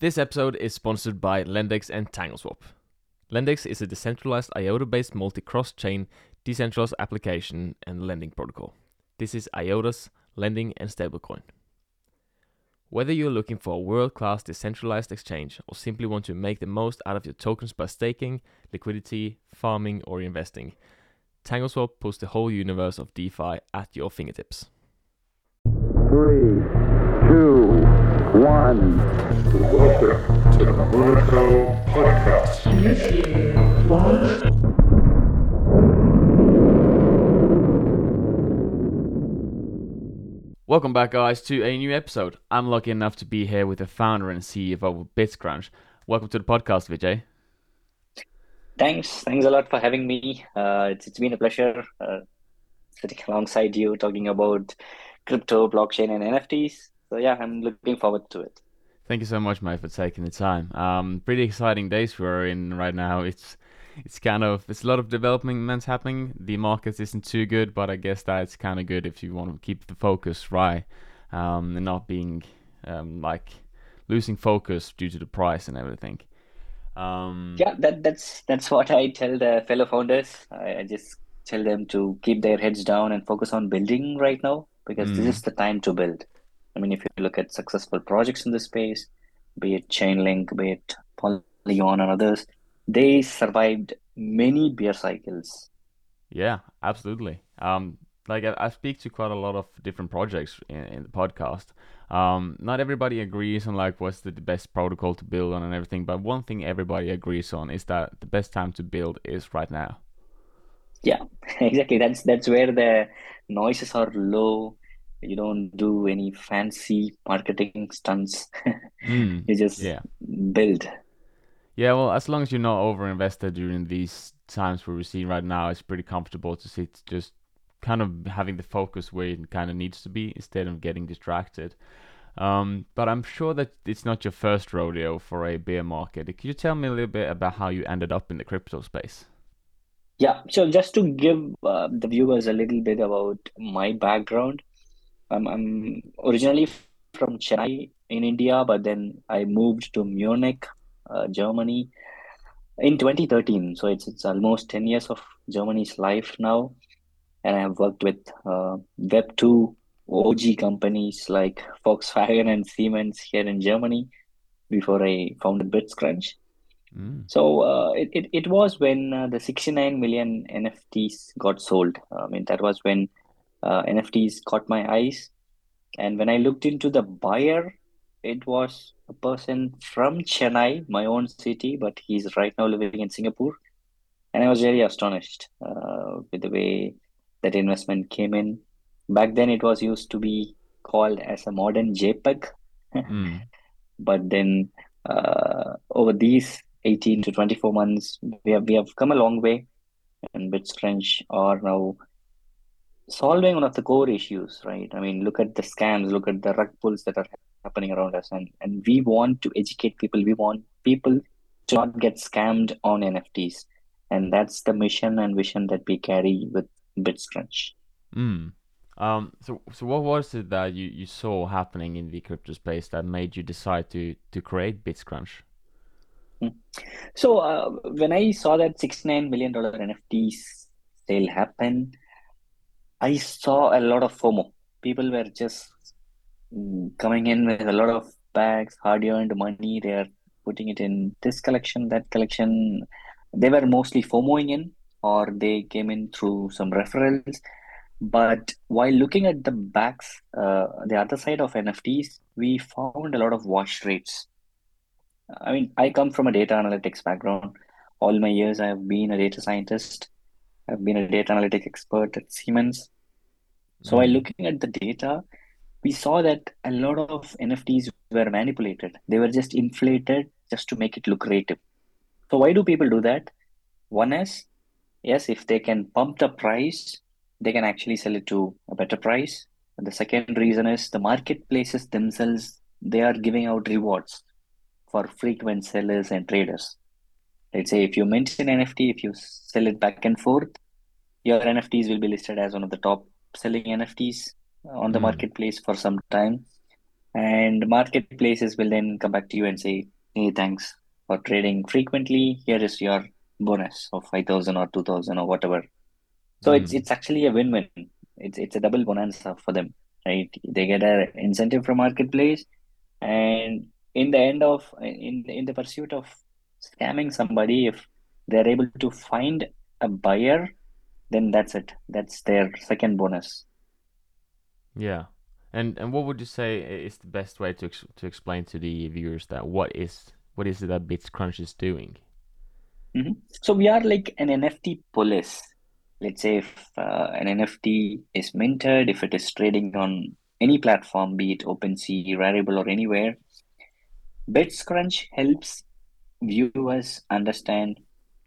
This episode is sponsored by Lendex and TangleSwap. Lendex is a decentralized IOTA based multi cross chain decentralized application and lending protocol. This is IOTA's lending and stablecoin. Whether you're looking for a world class decentralized exchange or simply want to make the most out of your tokens by staking, liquidity, farming, or investing, TangleSwap puts the whole universe of DeFi at your fingertips. Three, one. Welcome to the Monaco Podcast. One. Welcome back, guys, to a new episode. I'm lucky enough to be here with the founder and CEO of BitsCrunch. Welcome to the podcast, Vijay. Thanks. Thanks a lot for having me. Uh, it's, it's been a pleasure uh, sitting alongside you talking about crypto, blockchain, and NFTs. So, yeah, I'm looking forward to it. Thank you so much, mate, for taking the time. Um, pretty exciting days we're in right now. It's it's kind of it's a lot of developments happening. The market isn't too good, but I guess that's kind of good if you want to keep the focus right um, and not being um, like losing focus due to the price and everything. Um, Yeah, that that's that's what I tell the fellow founders. I, I just tell them to keep their heads down and focus on building right now because this Mm. is the time to build. I mean, if you look at successful projects in the space, be it Chainlink, be it Polygon, and others, they survived many bear cycles. Yeah, absolutely. Um, like I, I speak to quite a lot of different projects in, in the podcast. Um, not everybody agrees on like what's the best protocol to build on and everything, but one thing everybody agrees on is that the best time to build is right now. Yeah, exactly. That's that's where the noises are low. You don't do any fancy marketing stunts. Mm, You just yeah. build. Yeah, well, as long as you're not over-invested during these times where we're seeing right now, it's pretty comfortable to sit just kind of having the focus where it kind of needs to be instead of getting distracted. Um, but I'm sure that it's not your first rodeo for a bear market. Could you tell me a little bit about how you ended up in the crypto space? Yeah, so just to give uh, the viewers a little bit about my background, I'm, I'm originally from Chennai in India, but then I moved to Munich, uh, Germany in 2013. So it's it's almost 10 years of Germany's life now, and I have worked with uh, Web2 OG companies like Volkswagen and Siemens here in Germany before I founded BitsCrunch. Mm. So uh, it, it it was when uh, the 69 million NFTs got sold. I mean, that was when uh, NFTs caught my eyes. And when I looked into the buyer, it was a person from Chennai, my own city, but he's right now living in Singapore. And I was very astonished uh, with the way that investment came in. Back then, it was used to be called as a modern JPEG. Mm. But then uh, over these 18 to 24 months, we have we have come a long way, and BitsCrunch are now solving one of the core issues, right? I mean, look at the scams, look at the rug pulls that are happening around us, and and we want to educate people. We want people to not get scammed on NFTs, and that's the mission and vision that we carry with BitsCrunch. Mm. Um, so, so what was it that you, you saw happening in the crypto space that made you decide to to create BitsCrunch? So uh, when I saw that $69 million NFTs sale happen, I saw a lot of FOMO. People were just mm, coming in with a lot of bags, hard-earned money. They are putting it in this collection, that collection. They were mostly FOMOing in, or they came in through some referrals. But while looking at the backs, uh, the other side of NFTs, we found a lot of wash trades. I mean, I come from a data analytics background. All my years, I have been a data scientist. I've been a data analytic expert at Siemens. So while Mm. looking at the data, we saw that a lot of NFTs were manipulated. They were just inflated just to make it look creative. So why do people do that? One is, yes, if they can pump the price, they can actually sell it to a better price. And the second reason is the marketplaces themselves, they are giving out rewards for frequent sellers and traders. Let's say if you mention NFT, if you sell it back and forth, your NFTs will be listed as one of the top selling NFTs on the Mm. marketplace for some time. and marketplaces will then come back to you and say, "Hey, thanks for trading frequently. Here is your bonus of 5,000 or 2,000 or whatever." So it's Mm. it's actually a win-win. It's it's a double bonanza for them, right? They get an incentive from marketplace, and in the end of in in the pursuit of scamming somebody, if they're able to find a buyer, then that's it. That's their second bonus. Yeah. And and what would you say is the best way to ex to explain to the viewers that what is what is it that BitsCrunch is doing? Mhm. So we are like an NFT police. Let's say if uh, an NFT is minted, if it is trading on any platform, be it OpenSea, Rarible, or anywhere, BitsCrunch helps viewers understand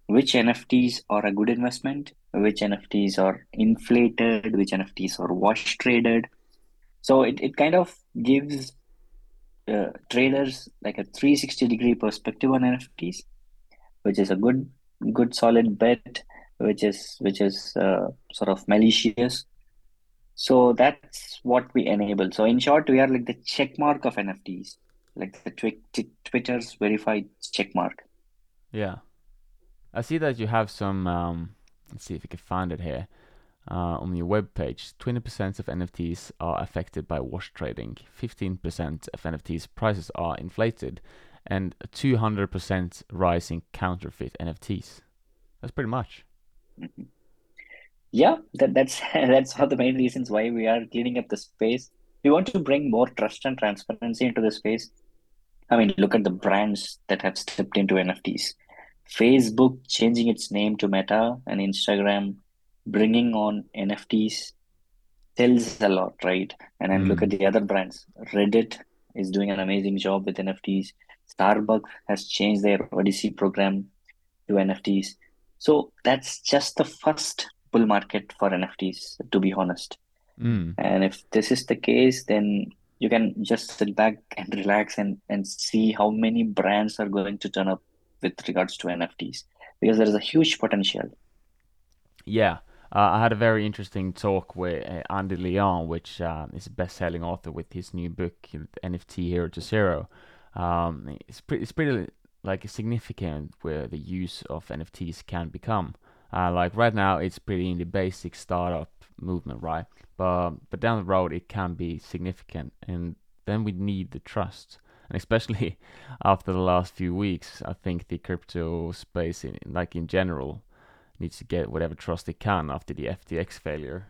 which NFTs are a good investment, which NFTs are inflated, which NFTs are wash traded. So it, it kind of gives uh, traders like a 360 degree perspective on NFTs, which is a good good solid bet, which is which is uh, sort of malicious. So that's what we enable. So in short, we are like the check mark of NFTs, like the twi- t- Twitter's verified check mark. Yeah. I see that you have some um let's see if we can find it here. Uh, on your web page, 20% of NFTs are affected by wash trading, 15% of NFTs prices are inflated, and 200% rise in counterfeit NFTs. That's pretty much. Mhm. Yeah, that that's that's one of the main reasons why we are cleaning up the space. We want to bring more trust and transparency into the space. I mean, look at the brands that have stepped into NFTs. Facebook changing its name to Meta and Instagram bringing on NFTs tells a lot, right? And then look at Mm. the other brands. Reddit is doing an amazing job with NFTs. Starbucks has changed their Odyssey program to NFTs. So that's just the first bull market for NFTs, to be honest. Mm. And if this is the case, then you can just sit back and relax and, and see how many brands are going to turn up with regards to NFTs because there is a huge potential. Yeah, uh, I had a very interesting talk with uh, Andy Leon, which uh, is a best-selling author with his new book NFT Hero to Zero. Um, it's pretty, it's pretty like significant where the use of NFTs can become. Uh, like right now, it's pretty in the basic startup movement, right? But but down the road, it can be significant, and then we need the trust. And especially after the last few weeks, I think the crypto space, in, like in general, needs to get whatever trust it can after the FTX failure.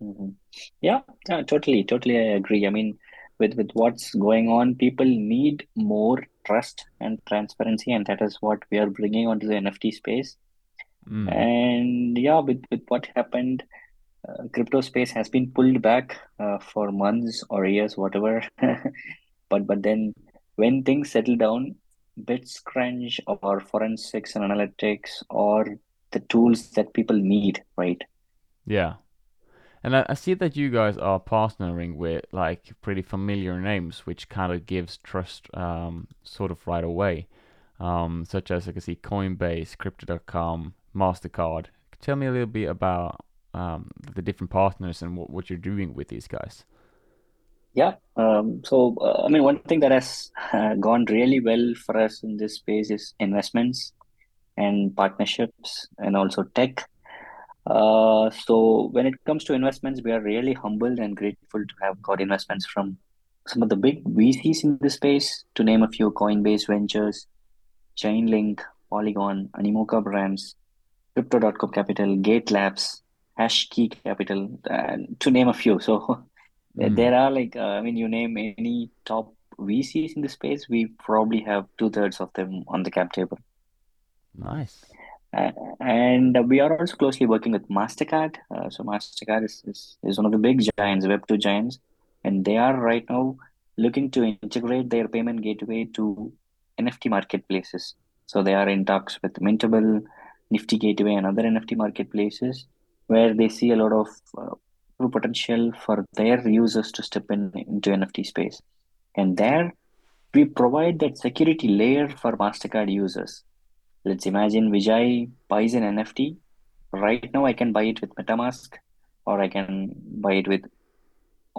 Mhm. Yeah, yeah, totally, totally, I agree. I mean, with with what's going on, people need more trust and transparency, and that is what we are bringing onto the NFT space. Mm. And yeah, with with what happened, uh, crypto space has been pulled back uh, for months or years, whatever. But but then when things settle down, BitsCrunch or forensics and analytics or the tools that people need, right? Yeah. And I, I see that you guys are partnering with like pretty familiar names, which kind of gives trust um, sort of right away, um, such as I can see Coinbase, Crypto.com, Mastercard. Tell me a little bit about um, the different partners and what, what you're doing with these guys. Yeah. Um, so, uh, I mean, one thing that has uh, gone really well for us in this space is investments and partnerships and also tech. Uh, so when it comes to investments, we are really humbled and grateful to have got investments from some of the big VCs in this space, to name a few, Coinbase Ventures, Chainlink, Polygon, Animoca Brands, Crypto.com Capital, Gate Labs, Hashkey Capital, to name a few. So Mm. there are like, uh, I mean, you name any top VCs in the space, we probably have two-thirds of them on the cap table. Nice. Uh, and we are also closely working with MasterCard. Uh, so MasterCard is, is, is one of the big giants, Web2 giants, and they are right now looking to integrate their payment gateway to NFT marketplaces. So they are in talks with Mintable, Nifty Gateway, and other NFT marketplaces where they see a lot of uh, true potential for their users to step in into NFT space. And there we provide that security layer for MasterCard users. Let's imagine Vijay buys an NFT. Right now, I can buy it with MetaMask or I can buy it with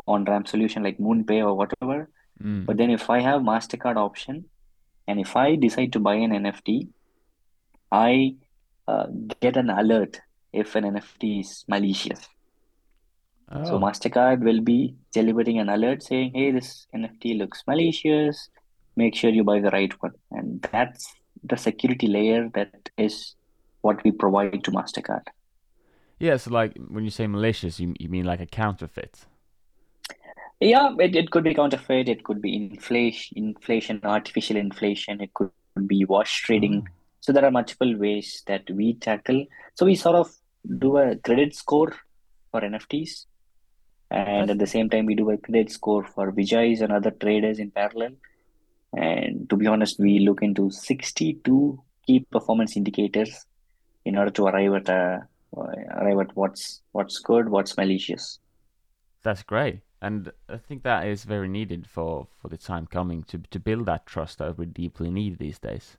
on-ramp solution like MoonPay or whatever. Mm. But then if I have Mastercard option, and if I decide to buy an NFT, I uh, get an alert if an NFT is malicious. So Oh, Mastercard will be delivering an alert saying, "Hey, this NFT looks malicious. Make sure you buy the right one." And that's the security layer that is what we provide to Mastercard. yeah. So like when you say malicious, you you mean like a counterfeit? Yeah, it, it could be counterfeit, it could be inflation, inflation, artificial inflation, it could be wash trading. Oh. So there are multiple ways that we tackle. So we sort of do a credit score for NFTs, and at the same time we do a credit score for Vijay's and other traders in parallel. And to be honest, we look into 62 key performance indicators in order to arrive at a arrive at what's what's good, what's malicious. That's great, and I think that is very needed for for the time coming to to build that trust that we deeply need these days.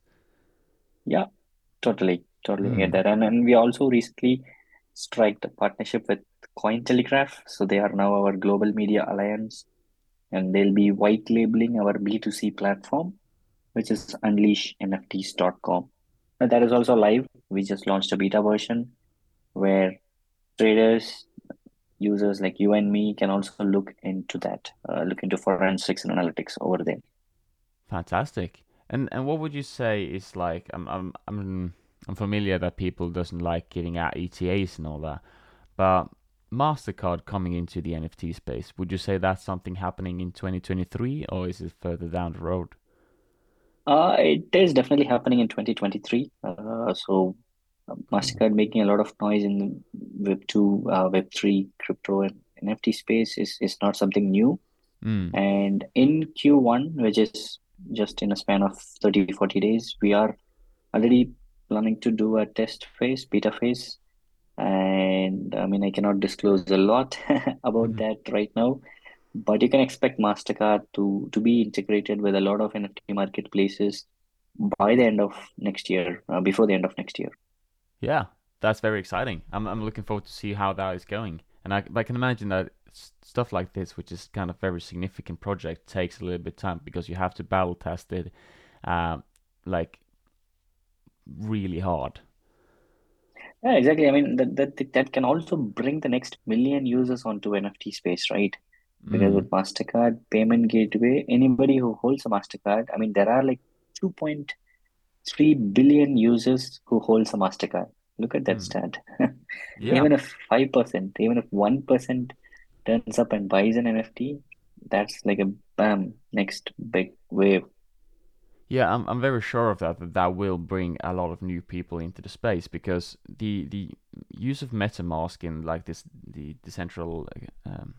Yeah, totally, totally get Mm. that. And and we also recently striked a partnership with Cointelegraph. So they are now our global media alliance, and they'll be white labeling our B2C platform, which is unleashnfts.com. And that is also live. We just launched a beta version where traders, users like you and me can also look into that, uh, look into forensics and analytics over there. Fantastic. And and what would you say is like I'm I'm I'm I'm familiar that people doesn't like giving out ETAs and all that, but Mastercard coming into the NFT space, would you say that's something happening in 2023 or is it further down the road? Uh, it is definitely happening in 2023. Uh, so uh, Mastercard making a lot of noise in Web 2, uh, Web 3, crypto and NFT space is, is not something new. Mm. And in Q1, which is just in a span of 30, 40 days, we are already planning to do a test phase, beta phase. And I mean, I cannot disclose a lot about Mhm. that right now, but you can expect Mastercard to to be integrated with a lot of NFT marketplaces by the end of next year, uh, before the end of next year. Yeah, that's very exciting. I'm I'm looking forward to see how that is going. And I I can imagine that stuff like this, which is kind of very significant project, takes a little bit of time because you have to battle test it, um, like really hard. Yeah, exactly. I mean, that that that can also bring the next million users onto NFT space, right? Because Mm. with Mastercard payment gateway, anybody who holds a Mastercard, I mean, there are like 2.3 billion users who holds a Mastercard. Look at that Mm. stat. Yeah, Even if 5%, even if 1% turns up and buys an NFT, that's like a bam, next big wave. Yeah, I'm I'm very sure of that that that will bring a lot of new people into the space because the the use of MetaMask in like this the decentral um,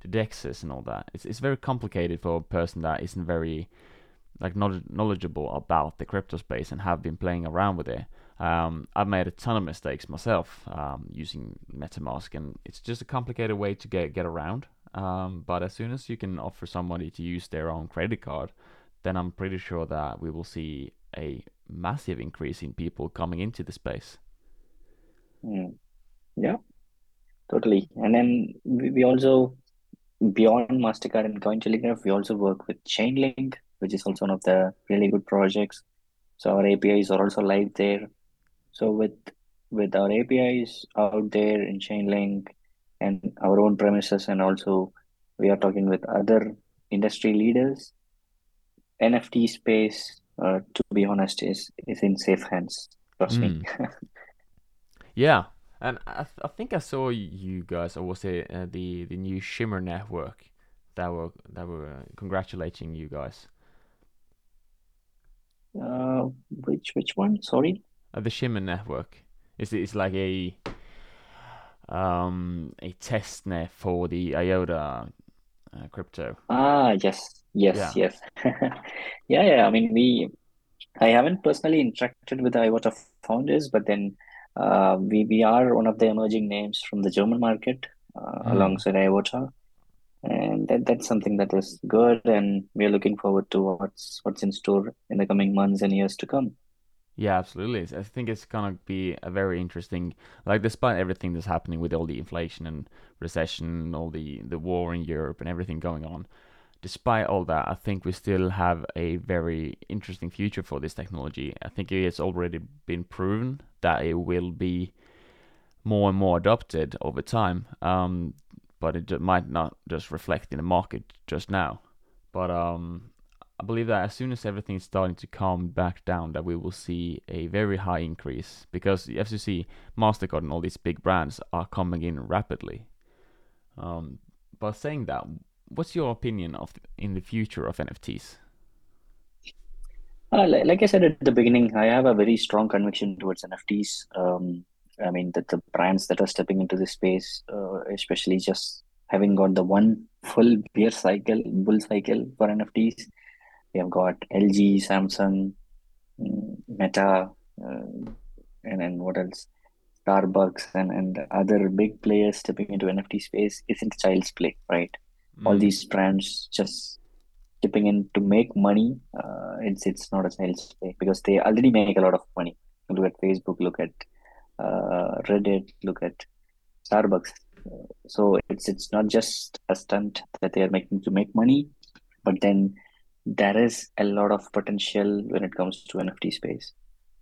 the dexes and all that it's it's very complicated for a person that isn't very like knowledge- knowledgeable about the crypto space and have been playing around with it. Um, I've made a ton of mistakes myself um, using MetaMask, and it's just a complicated way to get get around. Um, but as soon as you can offer somebody to use their own credit card, then I'm pretty sure that we will see a massive increase in people coming into the space. Mm. Yeah, totally. And then we, also, beyond Mastercard and Cointelegraph, we also work with Chainlink, which is also one of the really good projects. So our APIs are also live there. So with with our APIs out there in Chainlink and our own premises, and also we are talking with other industry leaders, NFT space, uh, to be honest, is is in safe hands. Trust me. Mm. Yeah, and I, th- I think I saw you guys, or was it uh, the the new Shimmer network that were that were uh, congratulating you guys? Uh, which which one? Sorry. Uh, the Shimmer network is it's like a um a test net for the IOTA uh, crypto. Ah, yes, yes, Yeah. yes. Yeah, yeah. I mean, we I haven't personally interacted with the IOTA founders, but then uh, we we are one of the emerging names from the German market uh, Mm. alongside IOTA, and that that's something that is good, and we are looking forward to what's what's in store in the coming months and years to come. Yeah, absolutely. I think it's gonna be a very interesting, like despite everything that's happening with all the inflation and recession, and all the the war in Europe and everything going on, despite all that, I think we still have a very interesting future for this technology. I think it has already been proven that it will be more and more adopted over time, um, but it might not just reflect in the market just now. But um, I believe that as soon as everything is starting to calm back down, that we will see a very high increase because as you see, Mastercard and all these big brands are coming in rapidly. Um, but saying that, what's your opinion of in the future of NFTs? Uh, like I said at the beginning, I have a very strong conviction towards NFTs. Um, I mean, that the brands that are stepping into this space, uh, especially just having got the one full bear cycle, bull cycle for NFTs, we have got LG, Samsung, mm, Meta, uh, and then what else? Starbucks and, and other big players stepping into NFT space isn't child's play, right? Mm. All these brands just dipping in to make money. Uh, it's it's not a sales play because they already make a lot of money. Look at Facebook, look at uh, Reddit, look at Starbucks. So it's it's not just a stunt that they are making to make money, but then there is a lot of potential when it comes to NFT space.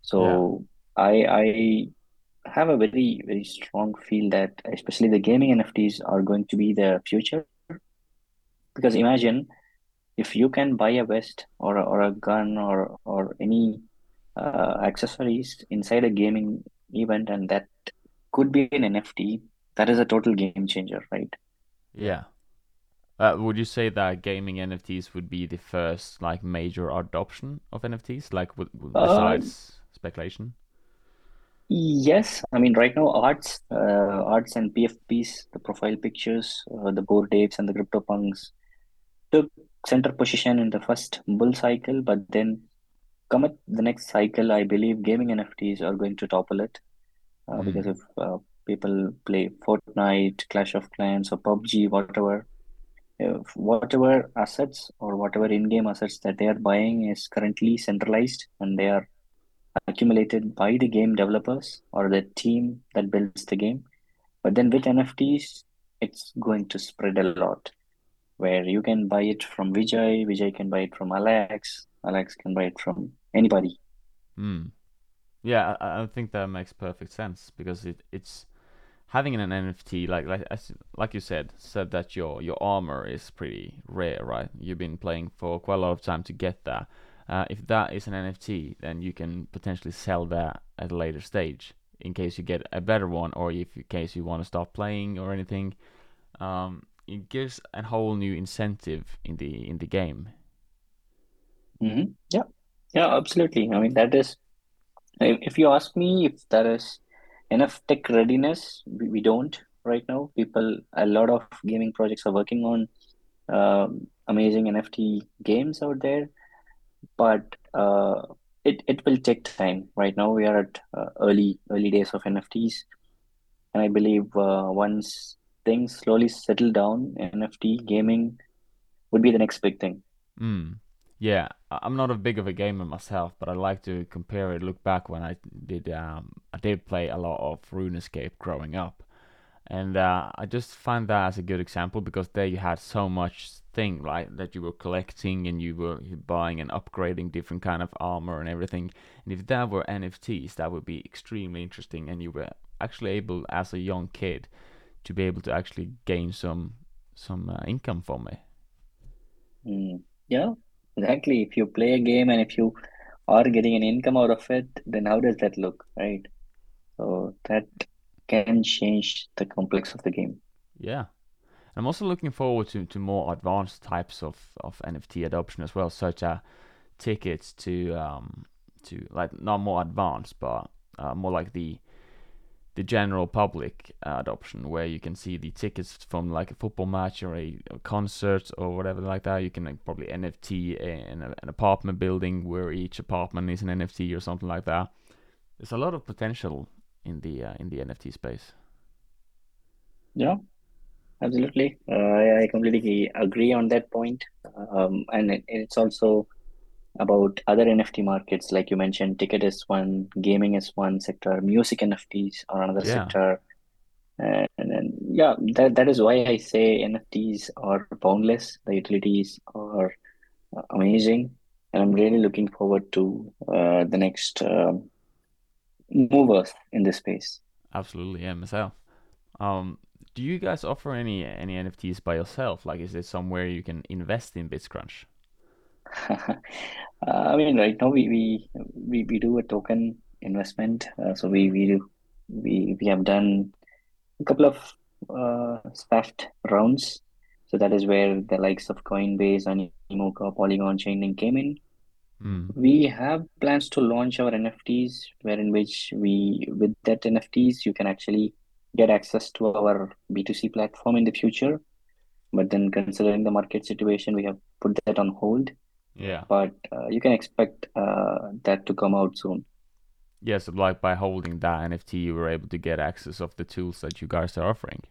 So yeah. I I have a very very strong feel that especially the gaming NFTs are going to be the future. Because imagine if you can buy a vest or a, or a gun or or any uh, accessories inside a gaming event and that could be an NFT, that is a total game changer, right? Yeah. Uh, would you say that gaming NFTs would be the first like major adoption of NFTs, like w- besides um, speculation? Yes, I mean right now arts, uh, arts and PFPs, the profile pictures, uh, the Bored Apes and the crypto CryptoPunks took center position in the first bull cycle, but then come at the next cycle, I believe gaming NFTs are going to topple it uh, mm. because if uh, people play Fortnite, Clash of Clans, or PUBG, whatever if whatever assets or whatever in-game assets that they are buying is currently centralized and they are accumulated by the game developers or the team that builds the game but then with nfts it's going to spread a lot where you can buy it from vijay vijay can buy it from alex alex can buy it from anybody Hmm. yeah I, I think that makes perfect sense because it, it's having an NFT like like like you said said that your your armor is pretty rare, right? You've been playing for quite a lot of time to get that. Uh, if that is an NFT, then you can potentially sell that at a later stage in case you get a better one, or if in case you want to stop playing or anything. Um, it gives a whole new incentive in the in the game. Mm-hmm. Yeah, yeah, absolutely. I mean, that is. If you ask me, if that is enough tech readiness we, we don't right now people a lot of gaming projects are working on um, amazing nft games out there but uh, it, it will take time right now we are at uh, early early days of nfts and i believe uh, once things slowly settle down nft gaming would be the next big thing mm. Yeah, I'm not a big of a gamer myself, but I like to compare it. Look back when I did, um, I did play a lot of RuneScape growing up, and uh, I just find that as a good example because there you had so much thing right that you were collecting and you were buying and upgrading different kind of armor and everything. And if that were NFTs, that would be extremely interesting, and you were actually able as a young kid to be able to actually gain some some uh, income from it. Mm, yeah, Exactly. If you play a game and if you are getting an income out of it, then how does that look, right? So that can change the complex of the game. Yeah. I'm also looking forward to, to more advanced types of, of NFT adoption as well, such as tickets to um to like not more advanced, but uh, more like the the general public adoption where you can see the tickets from like a football match or a, a concert or whatever like that. You can like, probably nft in a, an apartment building where each apartment is an nft or something like that. There's a lot of potential in the uh, in the nft space. Yeah absolutely. Uh, I, I completely agree on that point. Um, and it, it's also about other NFT markets, like you mentioned, ticket is one, gaming is one sector, music NFTs are another Yeah. sector. And, then, yeah, that, that is why I say NFTs are boundless. The utilities are uh, amazing. And I'm really looking forward to uh, the next um, movers in this space. Absolutely, yeah, myself. Um, do you guys offer any any NFTs by yourself? Like, is there somewhere you can invest in BitsCrunch? Uh, I mean, right now we we we, we do a token investment. Uh, so we we do we we have done a couple of uh, rounds. So that is where the likes of Coinbase, and Animoca, Polygon, Chainlink came in. Mm. We have plans to launch our NFTs, wherein which we with that NFTs you can actually get access to our B2C platform in the future. But then considering the market situation, we have put that on hold. Yeah. But uh, you can expect uh, that to come out soon. Yeah, so like by holding that NFT, you were able to get access of the tools that you guys are offering.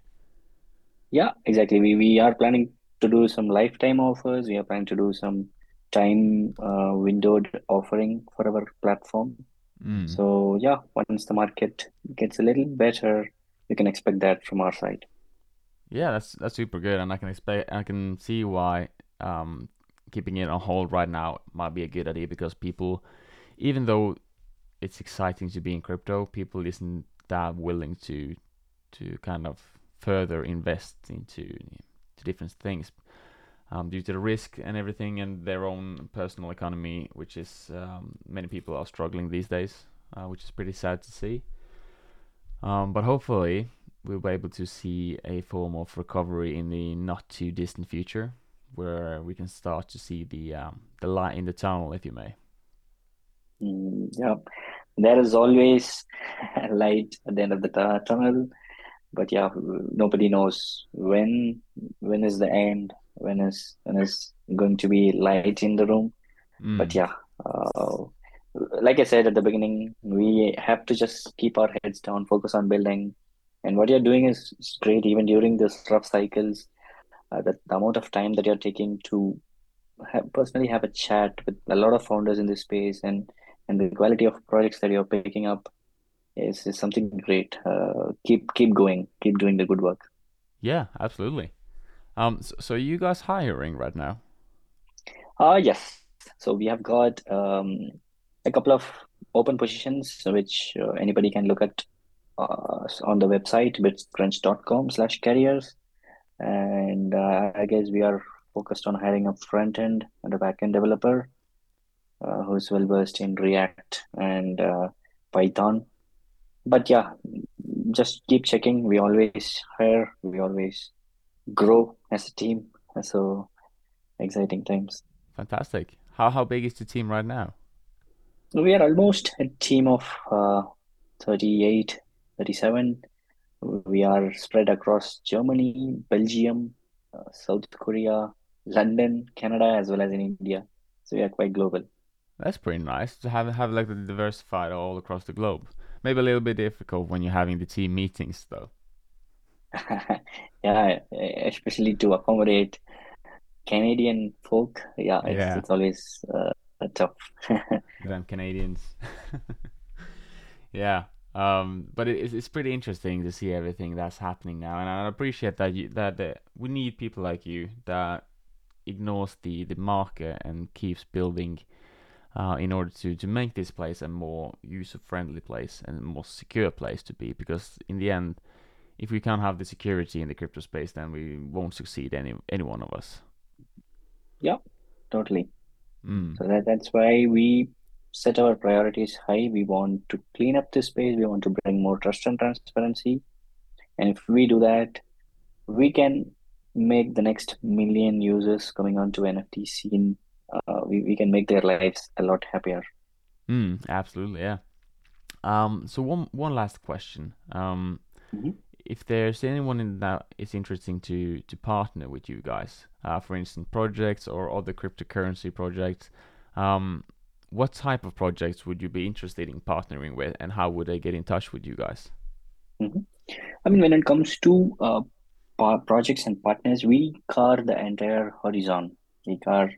Yeah, exactly. We we are planning to do some lifetime offers. We are planning to do some time uh, windowed offering for our platform. Mm. So yeah, once the market gets a little better, you can expect that from our side. Yeah, that's that's super good, and I can expect I can see why um, keeping it on hold right now might be a good idea because people, even though it's exciting to be in crypto, people isn't that willing to to kind of further invest into to different things um, due to the risk and everything and their own personal economy, which is um, many people are struggling these days, uh, which is pretty sad to see. Um, but hopefully, we'll be able to see a form of recovery in the not too distant future, where we can start to see the um, the light in the tunnel, if you may. Mm, yeah, there is always light at the end of the tu- tunnel, but yeah, nobody knows when when is the end, when is when is going to be light in the room. But Mm. yeah, uh, like I said at the beginning, we have to just keep our heads down, focus on building. And what you're doing is is great, even during this rough cycles. Uh, the, the amount of time that you're taking to have, personally have a chat with a lot of founders in this space and and the quality of projects that you're picking up is, is something great. Uh, keep keep going, keep doing the good work. Yeah, absolutely. Um, so, so you guys hiring right now? Uh, yes. So we have got um, a couple of open positions which uh, anybody can look at uh, on the website bitscrunch.com slash careers. And uh, I guess we are focused on hiring a front end and a back end developer uh, who's well versed in React and uh, Python. But yeah, just keep checking. We always hire, we always grow as a team. So exciting times. Fantastic. How how big is the team right now? We are almost a team of uh, 38, 37. We are spread across Germany, Belgium, uh, South Korea, London, Canada, as well as in India. So we are quite global. That's pretty nice to have have like the diversified all across the globe. Maybe a little bit difficult when you're having the team meetings though. Yeah, especially to accommodate Canadian folk. Yeah, it's Yeah. it's always uh, tough. Them Canadians. Yeah. Um, but it, it's it's pretty interesting to see everything that's happening now, and I appreciate that you that, that we need people like you that ignores the the market and keeps building uh, in order to to make this place a more user friendly place and a more secure place to be. Because in the end, if we can't have the security in the crypto space, then we won't succeed any any one of us. Yeah, totally. Mm. So that, that's why we set our priorities high. We want to clean up this space. We want to bring more trust and transparency. And if we do that, we can make the next million users coming onto NFT scene. Uh, we, we can make their lives a lot happier. Mm, absolutely, yeah. Um, so one one last question. Um, Mhm. if there's anyone in that is interesting to to partner with you guys, uh, for instance, projects or other cryptocurrency projects, um, what type of projects would you be interested in partnering with, and how would they get in touch with you guys? I mean, when it comes to uh, projects and partners, we cover the entire horizon. We carve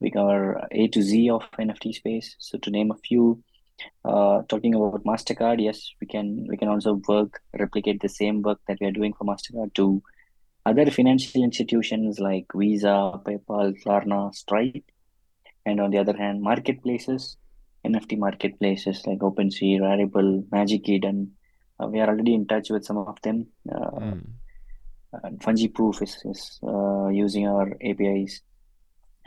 we cover A to Z of NFT space. So to name a few, uh, talking about Mastercard, yes, we can we can also work replicate the same work that we are doing for Mastercard to other financial institutions like Visa, PayPal, Klarna, Stripe, and on the other hand, marketplaces, NFT marketplaces like OpenSea, Rarible, Magic Eden. Uh, we are already in touch with some of them. Uh, Mm. and Fungiproof is, is uh, using our APIs.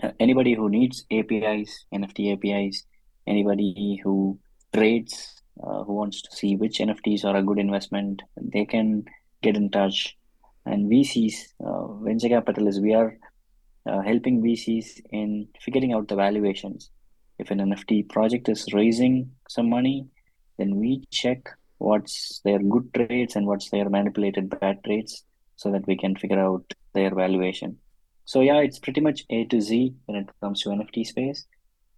Uh, anybody who needs APIs, NFT APIs, anybody who trades, uh, who wants to see which NFTs are a good investment, they can get in touch. And VCs, uh, venture capitalists, we are uh, helping VCs in figuring out the valuations. If an NFT project is raising some money, then we check what's their good trades and what's their manipulated bad trades so that we can figure out their valuation. So yeah, it's pretty much A to Z when it comes to NFT space,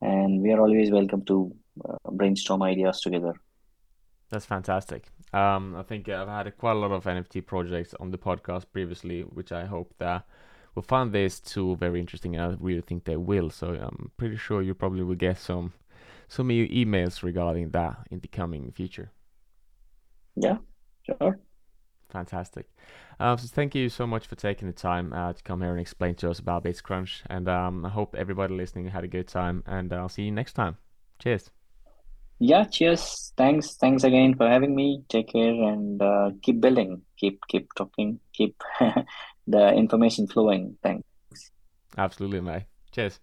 and we are always welcome to uh, brainstorm ideas together. That's fantastic. Um, I think I've had quite a lot of NFT projects on the podcast previously, which I hope that will find these two very interesting. And I really think they will. So I'm pretty sure you probably will get some some e- emails regarding that in the coming future. Yeah, sure. Fantastic. Uh, so thank you so much for taking the time uh, to come here and explain to us about BitsCrunch. And um, I hope everybody listening had a good time. And I'll see you next time. Cheers. Yeah, cheers. Thanks. Thanks again for having me. Take care and uh, keep building. Keep keep talking. Keep the information flowing. Thanks. Absolutely, mate. Cheers.